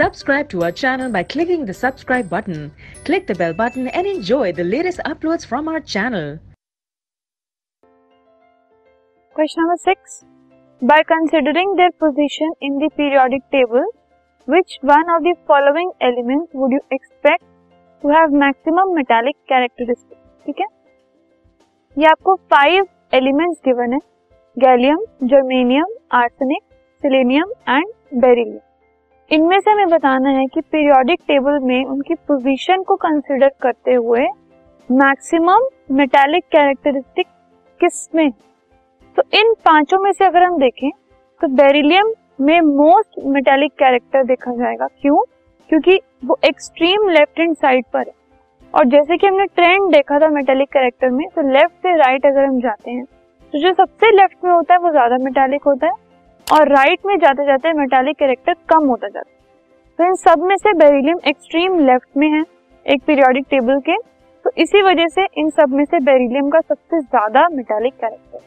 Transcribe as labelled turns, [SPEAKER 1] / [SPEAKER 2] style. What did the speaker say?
[SPEAKER 1] Subscribe to our channel by clicking the subscribe button. Click the bell button and enjoy the latest uploads from our channel.
[SPEAKER 2] Question number 6. By considering their position in the periodic table, which one of the following elements would you expect to have maximum metallic characteristics? ठीक है ये आपको five elements given है gallium germanium arsenic selenium and beryllium इनमें से हमें बताना है कि पीरियोडिक टेबल में उनकी पोजीशन को कंसिडर करते हुए मैक्सिमम मेटालिक कैरेक्टरिस्टिक किसमें? तो इन पाँचों में से अगर हम देखें तो बेरिलियम में मोस्ट मेटालिक कैरेक्टर देखा जाएगा। क्यों? क्योंकि वो एक्सट्रीम लेफ़्ट हैंड साइड पर है। और जैसे कि हमने ट्रेंड देखा था मेटालिक कैरेक्टर में तो लेफ़्ट से राइट अगर हम जाते हैं तो जो सबसे लेफ़्ट में होता है, वो ज़्यादा मेटालिक होता है। और राइट में जाते जाते मेटालिक कैरेक्टर कम होता जाता है। तो इन सब में से बेरिलियम एक्सट्रीम लेफ़्ट में है, एक पीरियोडिक टेबल के। तो इसी वजह से इन सब में से बेरिलियम का सबसे ज़्यादा मेटालिक कैरेक्टर